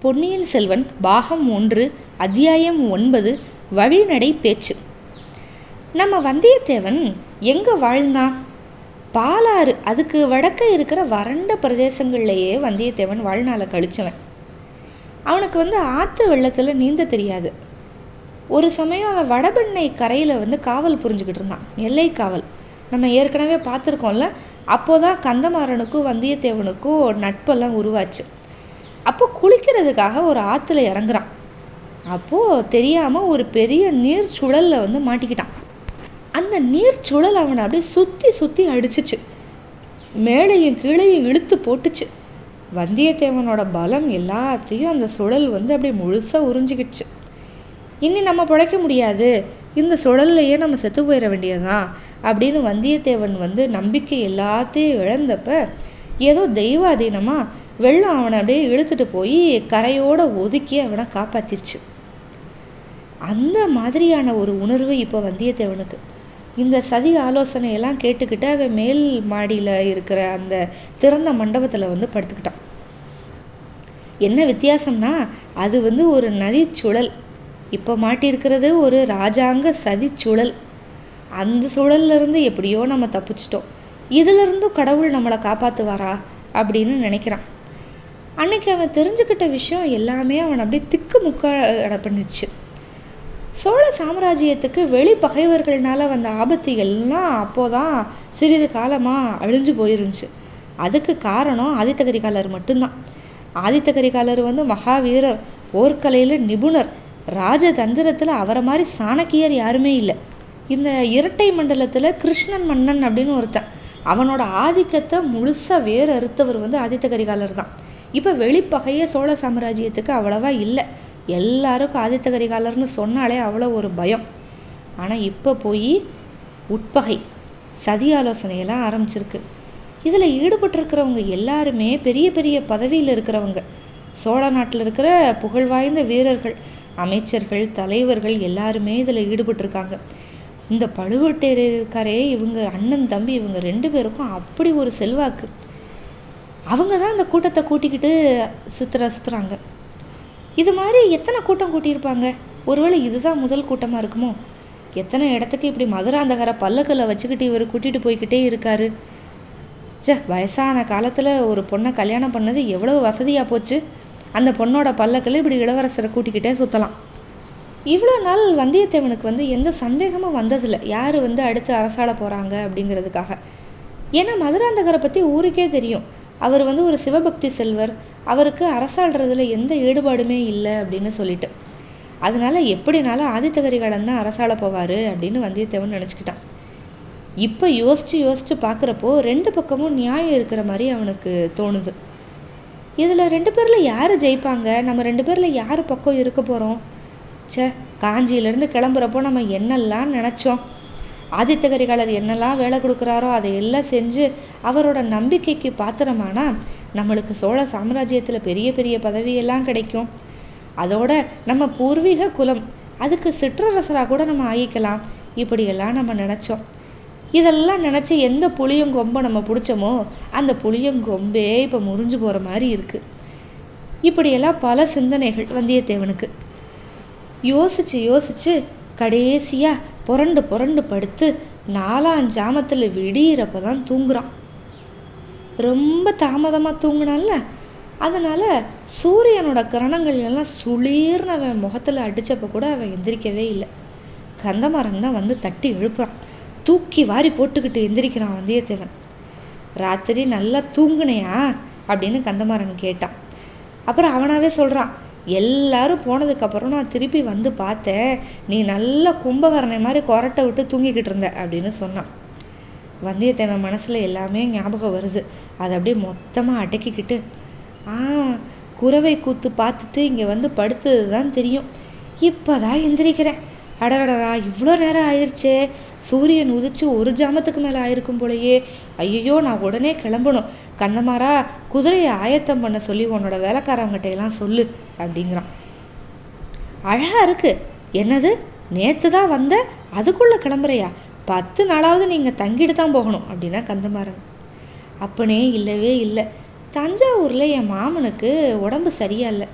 பொன்னியின் செல்வன் பாகம் ஒன்று அத்தியாயம் ஒன்பது வழிநடை பேச்சு. நம்ம வந்தியத்தேவன் எங்கே வாழ்ந்தான்? பாலாறு அதுக்கு வடக்க இருக்கிற வறண்ட பிரதேசங்கள்லேயே வந்தியத்தேவன் வாழ்நாளை கழிச்சவன். அவனுக்கு வந்து ஆற்று வெள்ளத்தில் நீந்த தெரியாது. ஒரு சமயம் அவன் வடபெண்ணை கரையில் வந்து காவல் புரிஞ்சுக்கிட்டு இருந்தான். எல்லை காவல். நம்ம ஏற்கனவே பார்த்துருக்கோம்ல அப்போதான் கந்தமாறனுக்கும் வந்தியத்தேவனுக்கும் நட்பெல்லாம் உருவாச்சு. அப்போ குளிக்கிறதுக்காக ஒரு ஆற்றுல இறங்குறான். அப்போது தெரியாமல் ஒரு பெரிய நீர் சுழலில் வந்து மாட்டிக்கிட்டான். அந்த நீர் சுழல் அவனை அப்படியே சுற்றி சுற்றி அடிச்சிச்சு. மேலையும் கீழையும் இழுத்து போட்டுச்சு. வந்தியத்தேவனோட பலம் எல்லாத்தையும் அந்த சுழல் வந்து அப்படியே முழுசாக உறிஞ்சிக்கிடுச்சு இனி நம்ம பிழைக்க முடியாது. இந்த சுழல்லையே நம்ம செத்து போயிட வேண்டியதுதான் அப்படின்னு வந்தியத்தேவன் வந்து நம்பிக்கை எல்லாத்தையும் இழந்தப்ப ஏதோ தெய்வாதீனமாக வெள்ளம் அவனை அப்படியே இழுத்துட்டு போய் கரையோட ஒதுக்கி அவனை காப்பாத்திருச்சு. அந்த மாதிரியான ஒரு உணர்வு இப்போ வந்தியத்தேவனுக்கு. இந்த சதி ஆலோசனையெல்லாம் கேட்டுக்கிட்டு அவன் மேல் மாடியில் இருக்கிற அந்த திறந்த மண்டபத்தில் வந்து படுத்துக்கிட்டான். என்ன வித்தியாசம்னா அது வந்து ஒரு நதி சுழல் இப்போ மாட்டியிருக்கிறது ஒரு ராஜாங்க சதி சுழல் அந்த சுழல்லேருந்து எப்படியோ நம்ம தப்பிச்சிட்டோம். இதிலிருந்தும் கடவுள் நம்மளை காப்பாற்றுவாரா அப்படின்னு நினைக்கிறான். அன்னைக்கு அவன் தெரிஞ்சுக்கிட்ட விஷயம் எல்லாமே அவன் அப்படியே திக்கு முக்க பண்ணிச்சு. சோழ சாம்ராஜ்யத்துக்கு வெளி பகைவர்கள்னால வந்த ஆபத்து எல்லாம் அப்போதான் சிறிது காலமாக அழிஞ்சு போயிருந்துச்சு. அதுக்கு காரணம் ஆதித்த கரிகாலர் மட்டும்தான். ஆதித்த கரிகாலர் வந்து மகாவீரர் போர்க்கலையில் நிபுணர் ராஜதந்திரத்தில் அவரை மாதிரி சாணக்கியர் யாருமே இல்லை. இந்த இரட்டை மண்டலத்தில் கிருஷ்ணன் மன்னன் அப்படின்னு ஒருத்தன். அவனோட ஆதிக்கத்தை முழுசாக வேறு அறுத்தவர் வந்து ஆதித்த கரிகாலர் தான். இப்போ வெளிப்பகையே சோழ சாம்ராஜ்யத்துக்கு அவ்வளவா இல்லை. எல்லாருக்கும் ஆதித்த கரிகாலர்னு சொன்னாலே அவ்வளோ ஒரு பயம். ஆனால் இப்போ போய் உட்பகை சதி ஆலோசனையெல்லாம் ஆரம்பிச்சிருக்கு. இதில் ஈடுபட்டிருக்கிறவங்க எல்லாருமே பெரிய பெரிய பதவியில் இருக்கிறவங்க. சோழ நாட்டில் இருக்கிற புகழ்வாய்ந்த வீரர்கள் அமைச்சர்கள் தலைவர்கள் எல்லாருமே இதில் ஈடுபட்டிருக்காங்க. இந்த பழுவேட்டரையருக்காரே இவங்க அண்ணன் தம்பி இவங்க ரெண்டு பேருக்கும் அப்படி ஒரு செல்வாக்கு. அவங்க தான் அந்த கூட்டத்தை கூட்டிக்கிட்டு சுற்றுற சுற்றுறாங்க இது மாதிரி எத்தனை கூட்டம் கூட்டியிருப்பாங்க? ஒருவேளை இதுதான் முதல் கூட்டமாக இருக்குமோ? எத்தனை இடத்துக்கு இப்படி மதுராந்தகரை பல்லக்கில் வச்சுக்கிட்டு இவர் கூட்டிகிட்டு போய்கிட்டே இருக்காரு? சே வயசான காலத்தில் ஒரு பொண்ணை கல்யாணம் பண்ணது எவ்வளோ வசதியாக போச்சு. அந்த பொண்ணோட பல்லக்கில் இப்படி இளவரசரை கூட்டிக்கிட்டே சுற்றலாம் இவ்வளோ நாள் வந்தியத்தேவனுக்கு வந்து எந்த சந்தேகமும் வந்ததில்லை. யார் வந்து அடுத்து அரசாட போகிறாங்க அப்படிங்கிறதுக்காக. ஏன்னா மதுராந்தகரை பற்றி ஊருக்கே தெரியும். அவர் வந்து ஒரு சிவபக்தி செல்வர். அவருக்கு அரசாள்றதுல எந்த ஈடுபாடுமே இல்லை அப்படின்னு சொல்லிட்டு. அதனால எப்படினாலும் ஆதித்த கரிகாலன் தான் அரசாள போவார் அப்படின்னு வந்தியத்தேவன் நினச்சிக்கிட்டான். இப்போ யோசித்து யோசித்து பார்க்குறப்போ ரெண்டு பக்கமும் நியாயம் இருக்கிற மாதிரி அவனுக்கு தோணுது. இதில் ரெண்டு பேரில் யார் ஜெயிப்பாங்க? நம்ம ரெண்டு பேரில் யார் பக்கம் இருக்க போகிறோம் சே காஞ்சியிலேருந்து கிளம்புறப்போ நம்ம என்னெல்லாம் நினச்சோம்? ஆதித்த கரிகாலர் என்னெல்லாம் வேலை கொடுக்குறாரோ அதை எல்லாம் செஞ்சு அவரோட நம்பிக்கைக்கு பாத்திரமானா நம்மளுக்கு சோழ சாம்ராஜ்யத்தில் பெரிய பெரிய பதவியெல்லாம் கிடைக்கும். அதோட நம்ம பூர்வீக குலம் அதுக்கு சிற்றரசராக கூட நம்ம ஆகிக்கலாம். இப்படியெல்லாம் நம்ம நினச்சோம். இதெல்லாம் நினச்சி எந்த புளியங்கொம்பை நம்ம பிடிச்சோமோ அந்த புளியங்கொம்பே இப்போ முறிஞ்சு போகிற மாதிரி இருக்குது இப்படியெல்லாம் பல சிந்தனைகள் வந்தியத்தேவனுக்கு. யோசிச்சு யோசிச்சு கடைசியாக புரண்டு புரண்டு படுத்து நாலாம் ஜாமத்தில் விடியிறப்ப தான் தூங்குறான். ரொம்ப தாமதமாக தூங்கினான்ல. அதனால் சூரியனோட கிரணங்கள் எல்லாம் சுளீர்னு அவன் முகத்தில் அடித்தப்போ கூட அவன் எந்திரிக்கவே இல்லை. கந்தமரம் தான் வந்து தட்டி எழுப்புறான். தூக்கி வாரி போட்டுக்கிட்டு எந்திரிக்கிறான் வந்தியத்தேவன். ராத்திரி நல்லா தூங்குனையா? அப்படின்னு கந்தமாறன் கேட்டான். அப்புறம் அவனாவே சொல்கிறான் எல்லாரும் போனதுக்கப்புறம் நான் திருப்பி வந்து பார்த்தேன். நீ நல்ல கும்பகரணை மாதிரி கொரட்டை விட்டு தூங்கிக்கிட்டு இருந்த அப்படின்னு சொன்னான். வந்தியத்தேவன் மனசில் எல்லாமே ஞாபகம் வருது. அதை அப்படியே மொத்தமாக அடக்கிக்கிட்டு ஆ குறவை கூத்து பார்த்துட்டு இங்கே வந்து படுத்தது தான் தெரியும். இப்போ தான் எந்திரிக்கிறேன். அடடடா இவ்வளோ நேரம் ஆயிடுச்சே சூரியன் உதிச்சு ஒரு ஜாமத்துக்கு மேலே ஆயிருக்கும் போலையே. ஐயோ நான் உடனே கிளம்பணும். கந்தமாரா குதிரையை ஆயத்தம் பண்ண சொல்லி உன்னோட வேலைக்காரவங்கிட்ட எல்லாம் சொல்லு அப்படிங்கிறான். அழகாக இருக்குது என்னது? நேற்று தான் வந்த அதுக்குள்ளே கிளம்புறையா? பத்து நாளாவது நீங்கள் தங்கிட்டு தான் போகணும் அப்படின்னா கந்தமாறன். அப்பனே இல்லவே இல்லை. தஞ்சாவூரில் என் மாமனுக்கு உடம்பு சரியா இல்லை.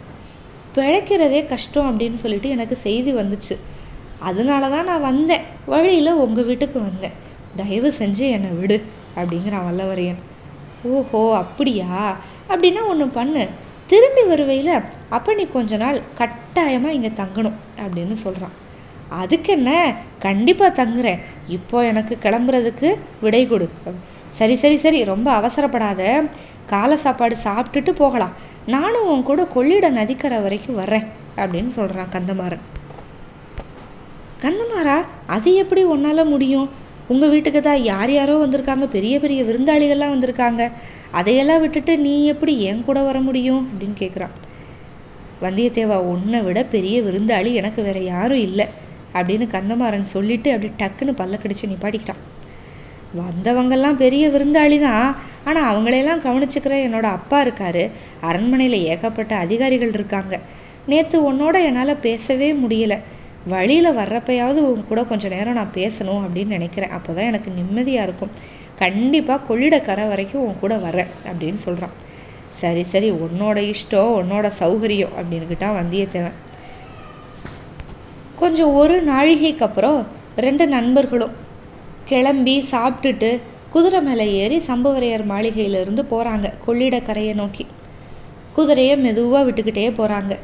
பிழைக்கிறதே கஷ்டம் அப்படின்னு சொல்லிட்டு எனக்கு செய்தி வந்துச்சு. அதனால தான் நான் வந்தேன். வழியில் உங்கள் வீட்டுக்கு வந்தேன். தயவு செஞ்சு என்னை விடு அப்படிங்கிறான் வல்லவரையன். ஓஹோ அப்படியா? அப்படின்னா ஒன்று பண்ணு. திரும்பி வருவையில் அப்போ நீ கொஞ்ச நாள் கட்டாயமாக இங்கே தங்கணும் அப்படின்னு சொல்கிறான் அதுக்கு என்ன? கண்டிப்பாக தங்குறேன். இப்போ எனக்கு கிளம்புறதுக்கு விடை கொடு. சரி சரி சரி ரொம்ப அவசரப்படாத. காலை சாப்பாடு சாப்பிட்டுட்டு போகலாம். நானும் உன் கூட கொள்ளிட நதிக்கரை வரைக்கும் வர்றேன் அப்படின்னு சொல்கிறான் கந்தமாறன். கந்தமாரா அது எப்படி உன்னால் முடியும்? உங்கள் வீட்டுக்கு தான் யார் யாரோ வந்திருக்காங்க பெரிய பெரிய விருந்தாளிகள்லாம் வந்திருக்காங்க. அதையெல்லாம் விட்டுட்டு நீ எப்படி என் கூட வர முடியும்? அப்படின்னு கேட்குறான் வந்தியத்தேவா உன்னை விட பெரிய விருந்தாளி எனக்கு வேற யாரும் இல்லை அப்படின்னு கந்தமாறன் சொல்லிட்டு அப்படி டக்குன்னு பல்ல கடிச்சு நிப்பாட்டிக்கிட்டான். வந்தவங்கெல்லாம் பெரிய விருந்தாளி தான். ஆனால் அவங்களையெல்லாம் கவனிச்சுக்கிற என்னோட அப்பா இருக்காரு. அரண்மனையில் ஏகப்பட்ட அதிகாரிகள் இருக்காங்க. நேற்று உன்னோட என்னால் பேசவே முடியலை. வழியில் வர்றப்பையாவது உங்க கூட கொஞ்சம் நேரம் நான் பேசணும் அப்படின்னு நினைக்கிறேன். அப்போ தான் எனக்கு நிம்மதியாக இருக்கும். கண்டிப்பாக கொள்ளிடக்கரை வரைக்கும் உன் கூட வரேன் அப்படின்னு சொல்கிறான் சரி சரி உன்னோட இஷ்டம் உன்னோட சௌகரியம் அப்படின்னுக்கிட்டான் வந்தியத்தேவன். கொஞ்சம் ஒரு நாழிகைக்கு அப்புறம் ரெண்டு நண்பர்களும் கிளம்பி சாப்பிட்டுட்டு குதிரை மேலே ஏறி சம்புவரையர் மாளிகையிலிருந்து போகிறாங்க கொள்ளிடக்கரையை நோக்கி. குதிரையை மெதுவாக விட்டுக்கிட்டே போகிறாங்க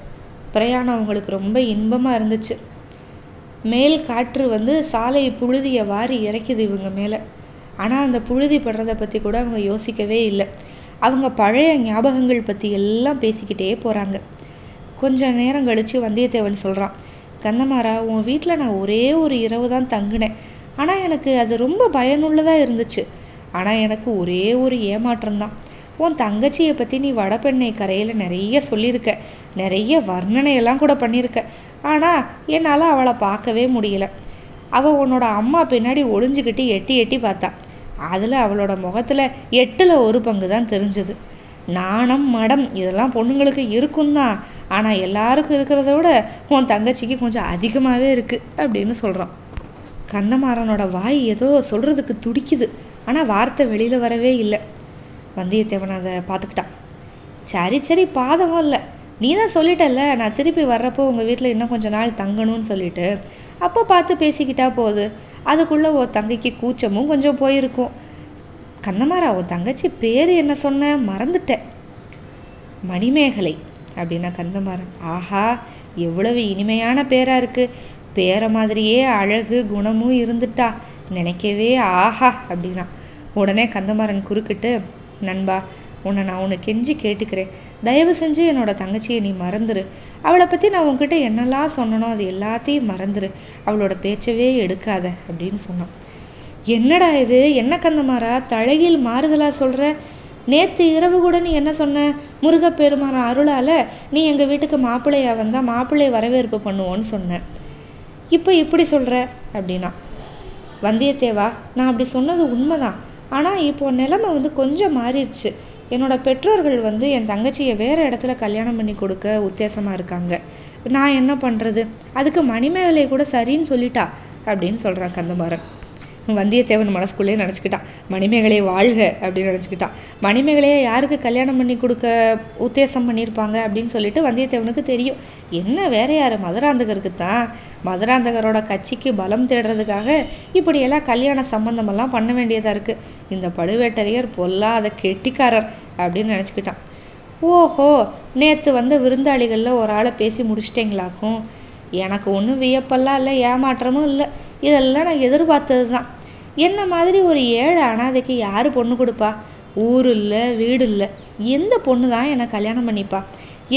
பிரயாணம் அவங்களுக்கு ரொம்ப இன்பமாக இருந்துச்சு. மேல் காற்று வந்து சாலை புழுதியை வாரி இறைக்குது இவங்க மேலே. ஆனால் அந்த புழுதி படுறதை பற்றி கூட அவங்க யோசிக்கவே இல்லை. அவங்க பழைய ஞாபகங்கள் பற்றி எல்லாம் பேசிக்கிட்டே போகிறாங்க கொஞ்சம் நேரம் கழித்து வந்தியத்தேவன் சொல்கிறான் கந்தமாரா உன் வீட்டில் நான் ஒரே ஒரு இரவு தான் தங்கினேன். ஆனால் எனக்கு அது ரொம்ப பயனுள்ளதாக இருந்துச்சு. ஆனால் எனக்கு ஒரே ஒரு ஏமாற்றம்தான் உன் தங்கச்சியை பற்றி நீ வடபெண்ணை கரையில் நிறைய சொல்லியிருக்க நிறைய வர்ணனையெல்லாம் கூட பண்ணியிருக்க ஆனால் என்னால் அவளை பார்க்கவே முடியல. அவள் உன்னோட அம்மா பின்னாடி ஒளிஞ்சுக்கிட்டு எட்டி எட்டி பார்த்தா. அதில் அவளோட முகத்தில் எட்டில் ஒரு பங்கு தான் தெரிஞ்சது. நாணம் மடம் இதெல்லாம் பொண்ணுங்களுக்கு இருக்கும் தான். ஆனால் எல்லாருக்கும் இருக்கிறத விட உன் தங்கச்சிக்கு கொஞ்சம் அதிகமாகவே இருக்குது அப்படின்னு சொல்கிறான் கந்தமாறனோட வாய் ஏதோ சொல்கிறதுக்கு துடிக்குது. ஆனால் வார்த்தை வெளியில் வரவே இல்லை. வந்தியத்தேவன் அதை பார்த்துக்கிட்டான். சரி சரி பாதகம் இல்லை. நீ தான் சொல்லிட்டல்ல நான் திருப்பி வர்றப்போ உங்கள் வீட்டில் இன்னும் கொஞ்ச நாள் தங்கணும்னு சொல்லிட்டு அப்போ பார்த்து பேசிக்கிட்டா போகுது அதுக்குள்ளே ஓ தங்கைக்கு கூச்சமும் கொஞ்சம் போயிருக்கும். கந்தமாரா உன் தங்கச்சி பேர் என்ன சொன்ன? மறந்துட்டேன். மணிமேகலை அப்படின்னா கந்தமாறன். ஆஹா எவ்வளவு இனிமையான பேராக இருக்குது பேரை மாதிரியே அழகு குணமும் இருந்துட்டா. நினைக்கவே ஆஹா அப்படின்னா உடனே கந்தமாறன் குறுக்கிட்டு நண்பா உன்னை நான் உன்னை கெஞ்சி கேட்டுக்கிறேன். தயவு செஞ்சு என்னோட தங்கச்சியை நீ மறந்துரு. அவளை பற்றி நான் உன்கிட்ட என்னெல்லாம் சொன்னனோ அது எல்லாத்தையும் மறந்துரு. அவளோட பேச்சவே எடுக்காத அப்படின்னு சொன்னான். என்னடா இது? என்ன கந்தமாரா தழகில் மாறுதலாக சொல்கிற நேற்று இரவு கூட நீ என்ன சொன்ன? முருகப்பெருமான அருளால் நீ எங்கள் வீட்டுக்கு மாப்பிள்ளையாக வந்தால் மாப்பிள்ளை வரவேற்பு பண்ணுவோன்னு சொன்னேன் இப்போ இப்படி சொல்கிற அப்படின்னா வந்தியத்தேவா நான் அப்படி சொன்னது உண்மைதான். ஆனால் இப்போ நிலைமை வந்து கொஞ்சம் மாறிடுச்சு என்னோட பெற்றோர்கள் வந்து என் தங்கச்சியை வேறு இடத்துல கல்யாணம் பண்ணி கொடுக்க உத்தேசமாக இருக்காங்க. நான் என்ன பண்ணுறது அதுக்கு மணிமேகலை கூட சரின்னு சொல்லிட்டா அப்படின்னு சொல்கிறான் கந்தமாறன். வந்தியத்தேவன் மனசுக்குள்ளேயே நினச்சிக்கிட்டான் மணிமேகலை வாழ்க அப்படின்னு நினச்சிக்கிட்டான். மணிமேகலையை யாருக்கு கல்யாணம் பண்ணி கொடுக்க உத்தேசம் பண்ணியிருப்பாங்க? அப்படின்னு சொல்லிட்டு வந்தியத்தேவனுக்கு தெரியும். என்ன வேற யார்? மதுராந்தகருக்கு தான் மதுராந்தகரோட கட்சிக்கு பலம் தேடுறதுக்காக இப்படியெல்லாம் கல்யாண சம்பந்தமெல்லாம் பண்ண வேண்டியதாக இருக்குது இந்த பழுவேட்டரையர் பொல்லாத கெட்டிக்காரர். அப்படின்னு நினச்சிக்கிட்டான். ஓஹோ நேற்று வந்த விருந்தாளிகளில் ஒரு ஆளை பேசி முடிச்சிட்டேங்களாக்கும்? எனக்கு ஒன்றும் வியப்பெல்லாம் இல்லை ஏமாற்றமும் இல்லை. இதெல்லாம் நான் எதிர்பார்த்தது தான் என்ன மாதிரி ஒரு ஏழை அனாதைக்கு யார் பொண்ணு கொடுப்பா? ஊர் இல்லை வீடு இல்லை. எந்த பொண்ணு தான் என்னை கல்யாணம் பண்ணிப்பா?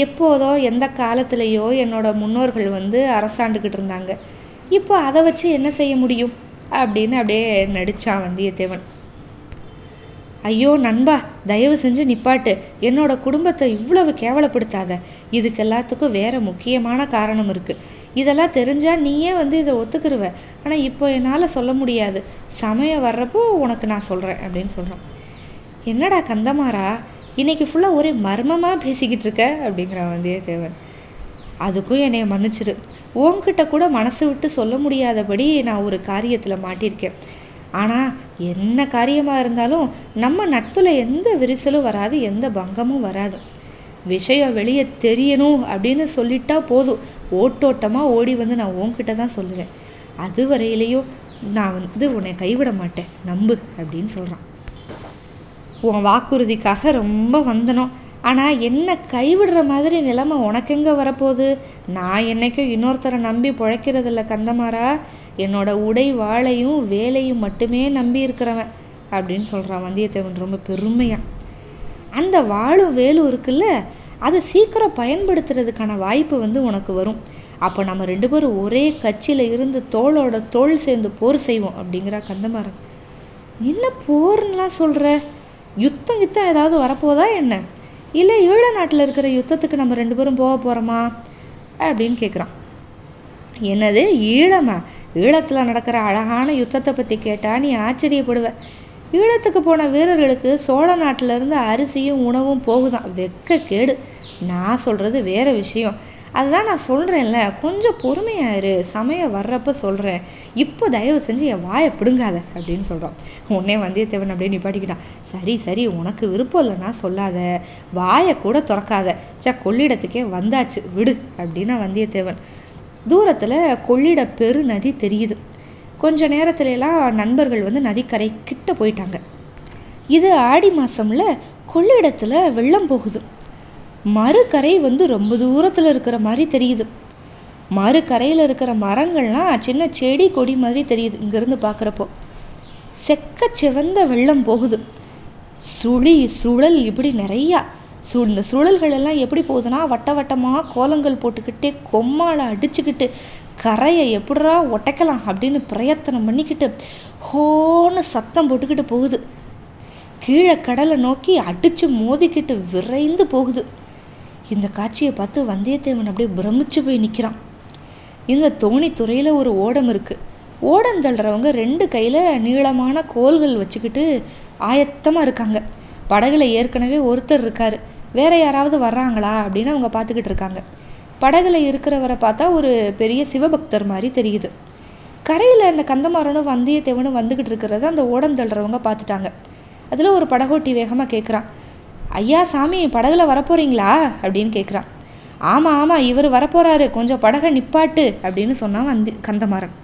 எப்போதோ எந்த காலத்துலேயோ என்னோட முன்னோர்கள் வந்து அரசாண்டுக்கிட்டு இருந்தாங்க. இப்போ அதை வச்சு என்ன செய்ய முடியும்? அப்படின்னு அப்படியே நடித்தான் வந்தியத்தேவன். ஐயோ நண்பா தயவு செஞ்சு நிப்பாட்டு. என்னோட குடும்பத்தை இவ்வளவு கேவலப்படுத்தாத. இதுக்கு எல்லாத்துக்கும் வேற முக்கியமான காரணம் இருக்குது இதெல்லாம் தெரிஞ்சால் நீயே வந்து இதை ஒத்துக்கிருவ. ஆனால் இப்போ என்னால் சொல்ல முடியாது. சமயம் வர்றப்போ உனக்கு நான் சொல்கிறேன் அப்படின்னு சொல்கிறான் என்னடா கந்தமாரா இன்னைக்கு ஃபுல்லாக ஒரே மர்மமாக பேசிக்கிட்டு இருக்க? அப்படிங்கிறான் வந்தியத்தேவன் அதுக்கும் என்னை மன்னிச்சிரு. உன்கிட்ட கூட மனசு விட்டு சொல்ல முடியாதபடி நான் ஒரு காரியத்தில் மாட்டியிருக்கேன். ஆனால் என்ன காரியமாக இருந்தாலும் நம்ம நட்பில் எந்த விரிசலும் வராது எந்த பங்கமும் வராது. விஷயம் வெளியே தெரியணும் அப்படின்னு சொல்லிட்டா போதும். ஓட்டோட்டமாக ஓடி வந்து நான் உன்கிட்ட தான் சொல்லுவேன். அது வரையிலையும் நான் வந்து உன்னை கைவிட மாட்டேன். நம்பு அப்படின்னு சொல்கிறான் உன் வாக்குறுதிக்காக ரொம்ப வந்தனும். ஆனால் என்ன கைவிடுற மாதிரி நிலைமை உனக்கு எங்கே வரப்போகுது? நான் என்னைக்கும் இன்னொருத்தரை நம்பி பிழைக்கிறதில்ல கந்தமாரா என்னோட உடை வாழையும் வேலையும் மட்டுமே நம்பி இருக்கிறவன் அப்படின்னு சொல்கிறான் வந்தியத்தேவன். ரொம்ப பெருமையாக அந்த வாழும் வேலும் இருக்குல்ல அதை சீக்கிரம் பயன்படுத்துறதுக்கான வாய்ப்பு வந்து உனக்கு வரும். அப்போ நம்ம ரெண்டு பேரும் ஒரே கட்சியில் இருந்து தோளோட தோல் சேர்ந்து போர் செய்வோம் அப்படிங்கிறா கந்தமாறன். என்ன போர்லாம் சொல்கிற யுத்தம் யுத்தம் ஏதாவது வரப்போதா என்ன? இல்லை ஈழ நாட்டில் இருக்கிற யுத்தத்துக்கு நம்ம ரெண்டு பேரும் போக போகிறோமா அப்படின்னு கேட்குறான் என்னது ஈழமா? ஈழத்தில் நடக்கிற அழகான யுத்தத்தை பற்றி கேட்டால் நீ ஆச்சரியப்படுவ. ஈழத்துக்கு போன வீரர்களுக்கு சோழ நாட்டிலேருந்து அரிசியும் உணவும் போகுதான். வெக்க கேடு. நான் சொல்கிறது வேறு விஷயம். அதுதான் நான் சொல்கிறேன்ல கொஞ்சம் பொறுமையாயிரு சமயம் வர்றப்ப சொல்கிறேன் இப்போ தயவு செஞ்சு என் வாயை பிடுங்காத அப்படின்னு சொல்கிறோம் உன்னே வந்தியத்தேவன் அப்படியே நிப்பாட்டிக்கிட்டான். சரி சரி உனக்கு விருப்பம் இல்லைன்னா சொல்லாத. வாயை கூட திறக்காத. ச கொள்ளிடத்துக்கே வந்தாச்சு. விடு அப்படின்னா வந்தியத்தேவன். தூரத்தில் கொள்ளிட பெரு நதி தெரியுது. கொஞ்ச நேரத்துலலாம் நண்பர்கள் வந்து நதிக்கரை கிட்ட போயிட்டாங்க. இது ஆடி மாதம்ல கொள்ளிடத்தில் வெள்ளம் போகுது. மறுக்கரை வந்து ரொம்ப தூரத்தில் இருக்கிற மாதிரி தெரியுது. மறுக்கரையில் இருக்கிற மரங்கள்லாம் சின்ன செடி கொடி மாதிரி தெரியுது இங்கேருந்து பார்க்குறப்போ செக்க சிவந்த வெள்ளம் போகுது. சுழி சுழல் இப்படி நிறையா சு இந்த சுழல்களெல்லாம் எப்படி போகுதுன்னா வட்ட வட்டமாக கோலங்கள் போட்டுக்கிட்டே கொம்மால் அடிச்சுக்கிட்டு கரையை எப்படா ஒட்டைக்கலாம் அப்படின்னு பிரயத்தனம் பண்ணிக்கிட்டு ஹோன்னு சத்தம் போட்டுக்கிட்டு போகுது. கீழே கடலை நோக்கி அடித்து மோதிக்கிட்டு விரைந்து போகுது. இந்த காட்சியை பார்த்து வந்தியத்தேவன் அப்படியே பிரமிச்சு போய் நிற்கிறான் இந்த தோணித்துறையில் ஒரு ஓடம் இருக்குது ஓடம் தள்ளுறவங்க ரெண்டு கையில் நீளமான கோல்கள் வச்சுக்கிட்டு ஆயத்தமாக இருக்காங்க. படகுல ஏற்கனவே ஒருத்தர் இருக்கார். வேற யாராவது வர்றாங்களா அப்படின்னு அவங்க பார்த்துக்கிட்டு இருக்காங்க. படகுல இருக்கிறவரை பார்த்தா ஒரு பெரிய சிவபக்தர் மாதிரி தெரியுது. கரையில் அந்த கந்தமாறனும் வந்தியத்தேவனும் வந்துக்கிட்டு இருக்கிறத அந்த ஓடம் தள்ளுறவங்க பார்த்துட்டாங்க. அதில் ஒரு படகோட்டி வேகமாக கேட்குறான் ஐயா சாமி படகுல வரப்போறீங்களா? அப்படின்னு கேட்குறான் ஆமாம் ஆமாம் இவர் வரப்போகிறாரு கொஞ்சம் படகை நிப்பாட்டு அப்படின்னு சொன்னான் வந்தி கந்தமாறன்.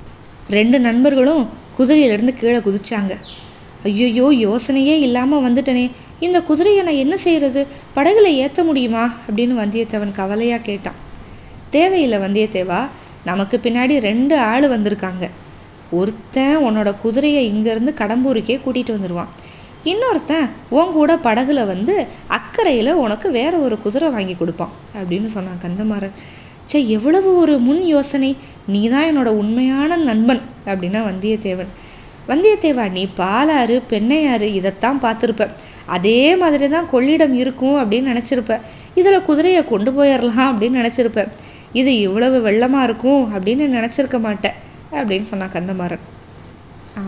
ரெண்டு நண்பர்களும் குதிரையிலேருந்து கீழே குதிச்சாங்க. ஐயோயோ யோசனையே இல்லாமல் வந்துட்டனே. இந்த குதிரையை நான் என்ன செய்கிறது படகுல ஏற்ற முடியுமா? அப்படின்னு வந்தியத்தேவன் கவலையாக கேட்டான். தேவையில்லை வந்தியத்தேவா நமக்கு பின்னாடி ரெண்டு ஆள் வந்திருக்காங்க. ஒருத்தன் உன்னோட குதிரையை இங்கேருந்து கடம்பூருக்கே கூட்டிகிட்டு வந்துடுவான் இன்னொருத்தன் உன் கூட படகுல வந்து அக்கறையில் உனக்கு வேற ஒரு குதிரை வாங்கி கொடுப்பான் அப்படின்னு சொன்னான் கந்தமாறன். சே எவ்வளவு ஒரு முன் யோசனை. நீ தான் என்னோட உண்மையான நண்பன் அப்படின்னா வந்தியத்தேவன். வந்தியத்தேவா நீ பாலாறு பெண்ணையாறு இதைத்தான் பார்த்துருப்ப. அதே மாதிரி தான் கொள்ளிடம் இருக்கும் அப்படின்னு நினச்சிருப்ப. இதில் குதிரையை கொண்டு போயிடலாம் அப்படின்னு நினச்சிருப்ப. இது இவ்வளவு வெள்ளமாக இருக்கும் அப்படின்னு நினச்சிருக்க மாட்டேன் அப்படின்னு சொன்னான் கந்தமாறன்.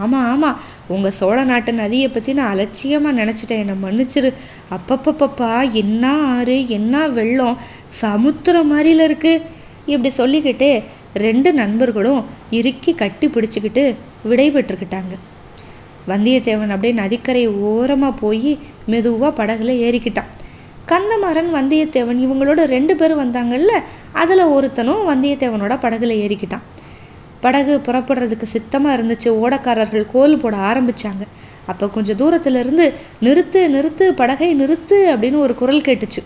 ஆமாம் ஆமாம் உங்கள் சோழ நாட்டு நதியை பற்றி நான் அலட்சியமாக நினச்சிட்டேன். என்னை மன்னிச்சிரு. அப்பப்பப்பப்பா என்ன ஆறு என்ன வெள்ளம் சமுத்திரம் மாதிரில இருக்குது இப்படி சொல்லிக்கிட்டே ரெண்டு நண்பர்களும் இறுக்கி கட்டி பிடிச்சிக்கிட்டு விடைபெற்றுக்கிட்டாங்க. வந்தியத்தேவன் அப்படியே நதிக்கரை ஓரமாக போய் மெதுவாக படகுல ஏறிக்கிட்டான். கந்தமாறன் வந்தியத்தேவன் இவங்களோட ரெண்டு பேரும் வந்தாங்கல்ல அதில் ஒருத்தனும் வந்தியத்தேவனோட படகுல ஏறிக்கிட்டான். படகு புறப்படுறதுக்கு சித்தமாக இருந்துச்சு. ஓடக்காரர்கள் கோல் போட ஆரம்பித்தாங்க அப்போ கொஞ்சம் தூரத்திலிருந்து நிறுத்து நிறுத்து படகை நிறுத்து அப்படின்னு ஒரு குரல் கேட்டுச்சு.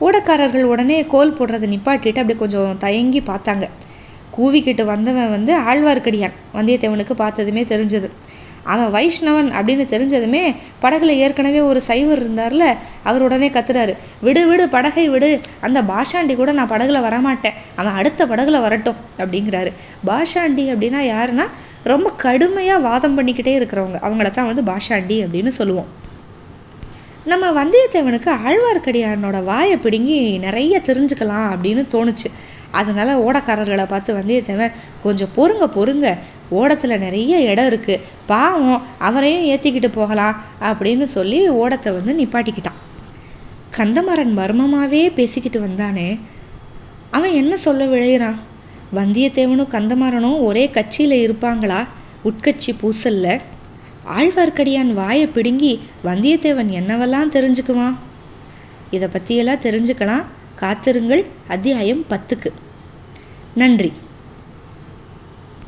ஓடக்காரர்கள் உடனே கோல் போடுறதை நிப்பாட்டிட்டு அப்படி கொஞ்சம் தயங்கி பார்த்தாங்க. கூவிக்கிட்டு வந்தவன் வந்து ஆழ்வார்க்கடியான். வந்தியத்தேவனுக்கு பார்த்ததுமே தெரிஞ்சது. அவன் வைஷ்ணவன் அப்படின்னு தெரிஞ்சதுமே படகுல ஏற்கனவே ஒரு சைவர் இருந்தார்ல அவர் உடனே கத்துறாரு. விடு விடு படகை விடு. அந்த பாஷாண்டி கூட நான் படகுல வரமாட்டேன். அவன் அடுத்த படகுல வரட்டும் அப்படிங்கிறாரு. பாஷாண்டி அப்படின்னா யாருன்னா ரொம்ப கடுமையாக வாதம் பண்ணிக்கிட்டே இருக்கிறவங்க. அவங்கள தான் வந்து பாஷாண்டி அப்படின்னு சொல்லுவோம். நம்ம வந்தியத்தேவனுக்கு ஆழ்வார்க்கடியானோட வாயை பிடுங்கி நிறைய தெரிஞ்சுக்கலாம் அப்படின்னு தோணுச்சு. அதனால் ஓடக்காரர்களை பார்த்து வந்தியத்தேவன் கொஞ்சம் பொறுங்க பொறுங்க. ஓடத்தில் நிறைய இடம் இருக்குது பாவம் அவரையும் ஏற்றிக்கிட்டு போகலாம் அப்படின்னு சொல்லி ஓடத்தை வந்து நிப்பாட்டிக்கிட்டான். கந்தமரன் மர்மமாகவே பேசிக்கிட்டு வந்தானே. அவன் என்ன சொல்ல விளையிறான் வந்தியத்தேவனும் கந்தமாறனும் ஒரே கட்சியில் இருப்பாங்களா? உட்கட்சி பூசல்ல. ஆழ்வார்க்கடியான் வாயை பிடுங்கி வந்தியத்தேவன் என்னவெல்லாம் தெரிஞ்சுக்குவான்? இதை பற்றியெல்லாம் தெரிஞ்சுக்கலாம். காத்திருங்கள். அத்தியாயம் பத்துக்கு. நன்றி.